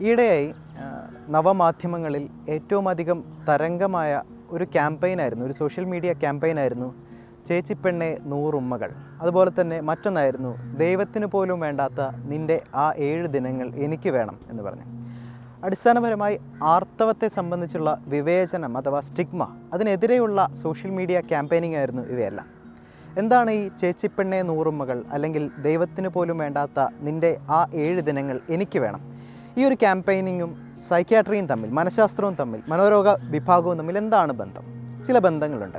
ഈയിടെയായി നവമാധ്യമങ്ങളിൽ ഏറ്റവും അധികം തരംഗമായ ഒരു ക്യാമ്പയിനായിരുന്നു ഒരു സോഷ്യൽ മീഡിയ ക്യാമ്പയിനായിരുന്നു ചേച്ചിപ്പെണ്ണെ നൂറുമ്മകൾ. അതുപോലെ തന്നെ മറ്റൊന്നായിരുന്നു ദൈവത്തിന് പോലും വേണ്ടാത്ത നിന്റെ ആ ഏഴ് ദിനങ്ങൾ എനിക്ക് വേണം എന്ന് പറഞ്ഞു. അടിസ്ഥാനപരമായി ആർത്തവത്തെ സംബന്ധിച്ചുള്ള വിവേചനം അഥവാ സ്റ്റിഗ്മ അതിനെതിരെയുള്ള സോഷ്യൽ മീഡിയ ക്യാമ്പയിനിങ് ആയിരുന്നു ഇവയെല്ലാം. എന്താണ് ഈ ചേച്ചിപ്പെണ്ണെ നൂറുമ്മകൾ അല്ലെങ്കിൽ ദൈവത്തിന് പോലും വേണ്ടാത്ത നിന്റെ ആ ഏഴ് ദിനങ്ങൾ എനിക്ക് വേണം? ഈ ഒരു ക്യാമ്പയിനിങ്ങും സൈക്യാട്രിയും തമ്മിൽ മനഃശാസ്ത്രവും തമ്മിൽ മനോരോഗ വിഭാഗവും തമ്മിൽ എന്താണ് ബന്ധം? ചില ബന്ധങ്ങളുണ്ട്.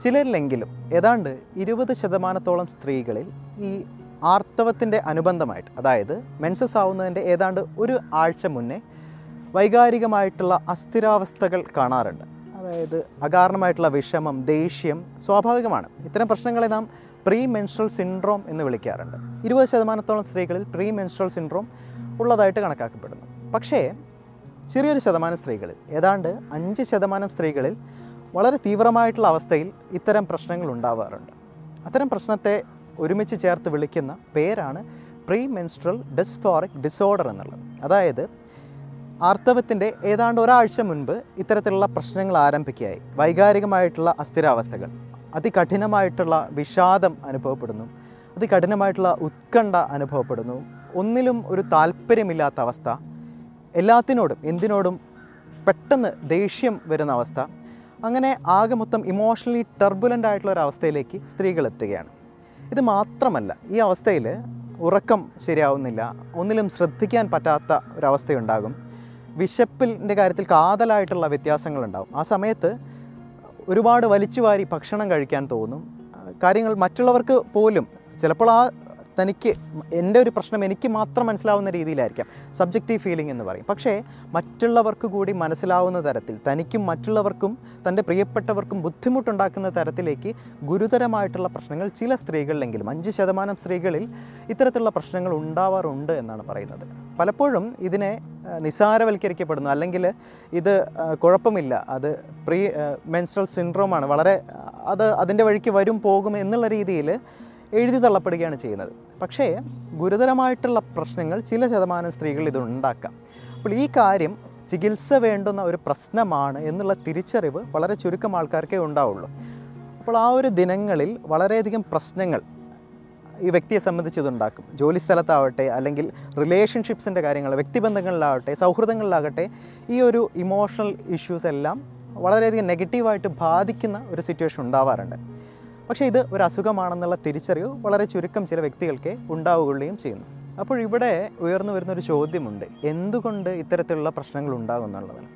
ചിലരിലെങ്കിലും ഏതാണ്ട് ഇരുപത് ശതമാനത്തോളം സ്ത്രീകളിൽ ഈ ആർത്തവത്തിന്റെ അനുബന്ധമായിട്ട് അതായത് മെൻസസ് ആവുന്നതിന്റെ ഏതാണ്ട് ഒരു ആഴ്ച മുന്നേ വൈകാരികമായിട്ടുള്ള അസ്ഥിരാവസ്ഥകൾ കാണാറുണ്ട്. അതായത് അകാരണമായിട്ടുള്ള വിഷമം ദേഷ്യം സ്വാഭാവികമാണ്. ഇത്തരം പ്രശ്നങ്ങളെ നാം പ്രീ മെൻസ്ട്രൽ സിൻഡ്രോം എന്ന് വിളിക്കാറുണ്ട്. ഇരുപത് ശതമാനത്തോളം സ്ത്രീകളിൽ പ്രീ മെൻസ്ട്രൽ സിൻഡ്രോം ഉള്ളതായിട്ട് കണക്കാക്കപ്പെടുന്നു. പക്ഷേ ചെറിയൊരു ശതമാനം സ്ത്രീകളിൽ ഏതാണ്ട് അഞ്ച് ശതമാനം സ്ത്രീകളിൽ വളരെ തീവ്രമായിട്ടുള്ള അവസ്ഥയിൽ ഇത്തരം പ്രശ്നങ്ങൾ ഉണ്ടാവാറുണ്ട്. അത്തരം പ്രശ്നത്തെ ഒരുമിച്ച് ചേർത്ത് വിളിക്കുന്ന പേരാണ് പ്രീ മെൻസ്ട്രൽ ഡിസ്ഫോറിക് ഡിസോർഡർ എന്നുള്ളത്. അതായത് ആർത്തവത്തിന്റെ ഏതാണ്ട് ഒരാഴ്ച മുൻപ് ഇത്തരത്തിലുള്ള പ്രശ്നങ്ങൾ ആരംഭിക്കുകയായി. വൈകാരികമായിട്ടുള്ള അസ്ഥിരാവസ്ഥകൾ അതികഠിനമായിട്ടുള്ള വിഷാദം അനുഭവപ്പെടുന്നു അതികഠിനമായിട്ടുള്ള ഉത്കണ്ഠ അനുഭവപ്പെടുന്നു ഒന്നിലും ഒരു താല്പര്യമില്ലാത്ത അവസ്ഥ എല്ലാത്തിനോടും എന്തിനോടും പെട്ടെന്ന് ദേഷ്യം വരുന്ന അവസ്ഥ അങ്ങനെ ആകെ മൊത്തം ഇമോഷണലി ടർബുലന്റ് ആയിട്ടുള്ള ഒരു അവസ്ഥയിലേക്ക് സ്ത്രീകൾ എത്തുകയാണ്. ഇത് മാത്രമല്ല ഈ അവസ്ഥയിൽ ഉറക്കം ശരിയാവുന്നില്ല ഒന്നിലും ശ്രദ്ധിക്കാൻ പറ്റാത്ത ഒരവസ്ഥയുണ്ടാകും വിശപ്പിന്റെ കാര്യത്തിൽ കാതലായിട്ടുള്ള വ്യത്യാസങ്ങളുണ്ടാവും. ആ സമയത്ത് ഒരുപാട് വലിച്ചുവാരി ഭക്ഷണം കഴിക്കാൻ തോന്നും. കാര്യങ്ങൾ മറ്റുള്ളവർക്ക് പോലും ചിലപ്പോൾ ആ തനിക്ക് എന്റെ ഒരു പ്രശ്നം എനിക്ക് മാത്രം മനസ്സിലാവുന്ന രീതിയിലായിരിക്കാം. സബ്ജക്റ്റീവ് ഫീലിംഗ് എന്ന് പറയും. പക്ഷേ മറ്റുള്ളവർക്ക് കൂടി മനസ്സിലാവുന്ന തരത്തിൽ തനിക്കും മറ്റുള്ളവർക്കും തന്റെ പ്രിയപ്പെട്ടവർക്കും ബുദ്ധിമുട്ടുണ്ടാക്കുന്ന തരത്തിലേക്ക് ഗുരുതരമായിട്ടുള്ള പ്രശ്നങ്ങൾ ചില സ്ത്രീകളിലെങ്കിലും അഞ്ച് ശതമാനം സ്ത്രീകളിൽ ഇത്തരത്തിലുള്ള പ്രശ്നങ്ങൾ ഉണ്ടാവാറുണ്ട് എന്നാണ് പറയുന്നത്. പലപ്പോഴും ഇതിനെ നിസാരവൽക്കരിക്കപ്പെടുന്നു. അല്ലെങ്കിൽ ഇത് കുഴപ്പമില്ല. അത് പ്രീ മെൻസ്ട്രൽ സിൻഡ്രോമാണ് വളരെ അത് അതിന്റെ വഴിക്ക് വരും പോകും എന്നുള്ള രീതിയിൽ എഴുതി തള്ളപ്പെടുകയാണ് ചെയ്യുന്നത്. പക്ഷേ ഗുരുതരമായിട്ടുള്ള പ്രശ്നങ്ങൾ ചില ശതമാനം സ്ത്രീകൾ ഇതുണ്ടാക്കാം അപ്പോൾ ഈ കാര്യം ചികിത്സ വേണ്ടുന്ന ഒരു പ്രശ്നമാണ് എന്നുള്ള തിരിച്ചറിവ് വളരെ ചുരുക്കം ആൾക്കാർക്കേ ഉണ്ടാവുള്ളൂ. അപ്പോൾ ആ ഒരു ദിനങ്ങളിൽ വളരെയധികം പ്രശ്നങ്ങൾ ഈ വ്യക്തിയെ സംബന്ധിച്ചിതുണ്ടാക്കും ജോലി സ്ഥലത്താവട്ടെ അല്ലെങ്കിൽ റിലേഷൻഷിപ്സിന്റെ കാര്യങ്ങൾ വ്യക്തിബന്ധങ്ങളിലാവട്ടെ സൗഹൃദങ്ങളിലാകട്ടെ ഈ ഒരു ഇമോഷണൽ ഇഷ്യൂസ് എല്ലാം വളരെയധികം നെഗറ്റീവായിട്ട് ബാധിക്കുന്ന ഒരു സിറ്റുവേഷൻ ഉണ്ടാവാറുണ്ട്. പക്ഷേ ഇത് ഒരു അസുഖമാണെന്നുള്ള തിരിച്ചറിവ് വളരെ ചുരുക്കം ചില വ്യക്തികൾക്ക് ഉണ്ടാവുകയും ചെയ്യുന്നു. അപ്പോൾ ഇവിടെ ഉയർന്നു വരുന്നൊരു ചോദ്യമുണ്ട്. എന്തുകൊണ്ട് ഇത്തരത്തിലുള്ള പ്രശ്നങ്ങൾ ഉണ്ടാകും എന്നുള്ളതാണ്.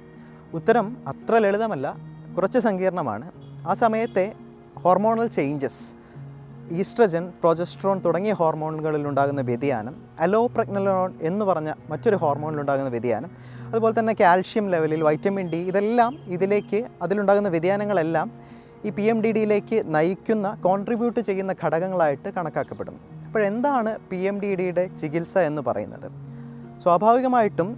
ഉത്തരം അത്ര ലളിതമല്ല കുറച്ച് സങ്കീർണമാണ്. ആ സമയത്തെ ഹോർമോണൽ ചേഞ്ചസ് ഈസ്ട്രജൻ പ്രൊജസ്ട്രോൺ തുടങ്ങിയ ഹോർമോണുകളിൽ ഉണ്ടാകുന്ന വ്യതിയാനം അലോപ്രഗ്നലോൺ എന്ന് പറഞ്ഞ മറ്റൊരു ഹോർമോണിൽ ഉണ്ടാകുന്ന വ്യതിയാനം അതുപോലെ തന്നെ കാൽഷ്യം ലെവലിൽ വൈറ്റമിൻ ഡി ഇതെല്ലാം ഇതിലേക്ക് അതിലുണ്ടാകുന്ന വ്യതിയാനങ്ങളെല്ലാം ഈ പി എം ഡി ഡിയിലേക്ക് നയിക്കുന്ന കോൺട്രിബ്യൂട്ട് ചെയ്യുന്ന ഘടകങ്ങളായിട്ട് കണക്കാക്കപ്പെടുന്നു. അപ്പോഴെന്താണ് പി എം ഡി ഡിയുടെ ചികിത്സ എന്ന് പറയുന്നത്? സ്വാഭാവികമായിട്ടും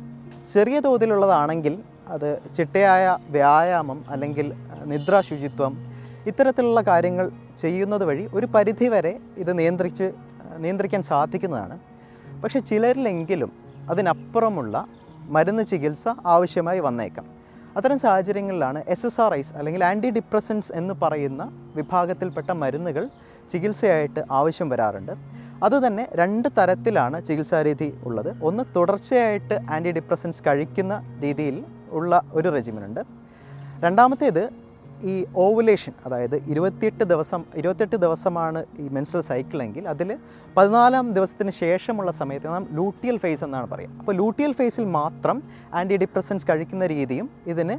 ചെറിയ തോതിലുള്ളതാണെങ്കിൽ അത് ചിട്ടയായ വ്യായാമം അല്ലെങ്കിൽ നിദ്രാശുചിത്വം ഇത്തരത്തിലുള്ള കാര്യങ്ങൾ ചെയ്യുന്നത് വഴി ഒരു പരിധിവരെ ഇത് നിയന്ത്രിച്ച് നിയന്ത്രിക്കാൻ സാധിക്കുന്നതാണ്. പക്ഷേ ചിലരിലെങ്കിലും അതിനപ്പുറമുള്ള മരുന്ന് ചികിത്സ ആവശ്യമായി വന്നേക്കാം. അത്തരം സാഹചര്യങ്ങളിലാണ് എസ് എസ് ആർ ഐസ് അല്ലെങ്കിൽ ആന്റി ഡിപ്രസൻസ് എന്ന് പറയുന്ന വിഭാഗത്തിൽപ്പെട്ട മരുന്നുകൾ ചികിത്സയായിട്ട് ആവശ്യം വരാറുണ്ട്. അതുതന്നെ രണ്ട് തരത്തിലാണ് ചികിത്സാരീതി ഉള്ളത്. ഒന്ന് തുടർച്ചയായിട്ട് ആന്റി ഡിപ്രസൻസ് കഴിക്കുന്ന രീതിയിൽ ഉള്ള ഒരു റെജിമിനുണ്ട് രണ്ടാമത്തേത് ഈ ഓവുലേഷൻ അതായത് ഇരുപത്തിയെട്ട് ദിവസം ഇരുപത്തെട്ട് ദിവസമാണ് ഈ മെൻസ്ട്രൽ സൈക്കിൾ എങ്കിൽ അതിൽ പതിനാലാം ദിവസത്തിന് ശേഷമുള്ള സമയത്ത് നാം ലൂട്ടിയൽ ഫേസ് എന്നാണ് പറയുക. അപ്പോൾ ലൂട്ടിയൽ ഫേസിൽ മാത്രം ആന്റി ഡിപ്രസൻസ് കഴിക്കുന്ന രീതിയും ഇതിന്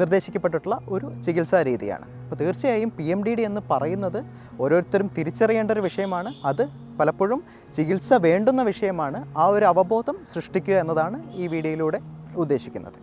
നിർദ്ദേശിക്കപ്പെട്ടിട്ടുള്ള ഒരു ചികിത്സാ രീതിയാണ്. അപ്പോൾ തീർച്ചയായും പി എം ഡി ഡി എന്ന് പറയുന്നത് ഓരോരുത്തരും തിരിച്ചറിയേണ്ട ഒരു വിഷയമാണ്. അത് പലപ്പോഴും ചികിത്സ വേണ്ടുന്ന വിഷയമാണ്. ആ ഒരു അവബോധം സൃഷ്ടിക്കുക എന്നതാണ് ഈ വീഡിയോയിലൂടെ ഉദ്ദേശിക്കുന്നത്.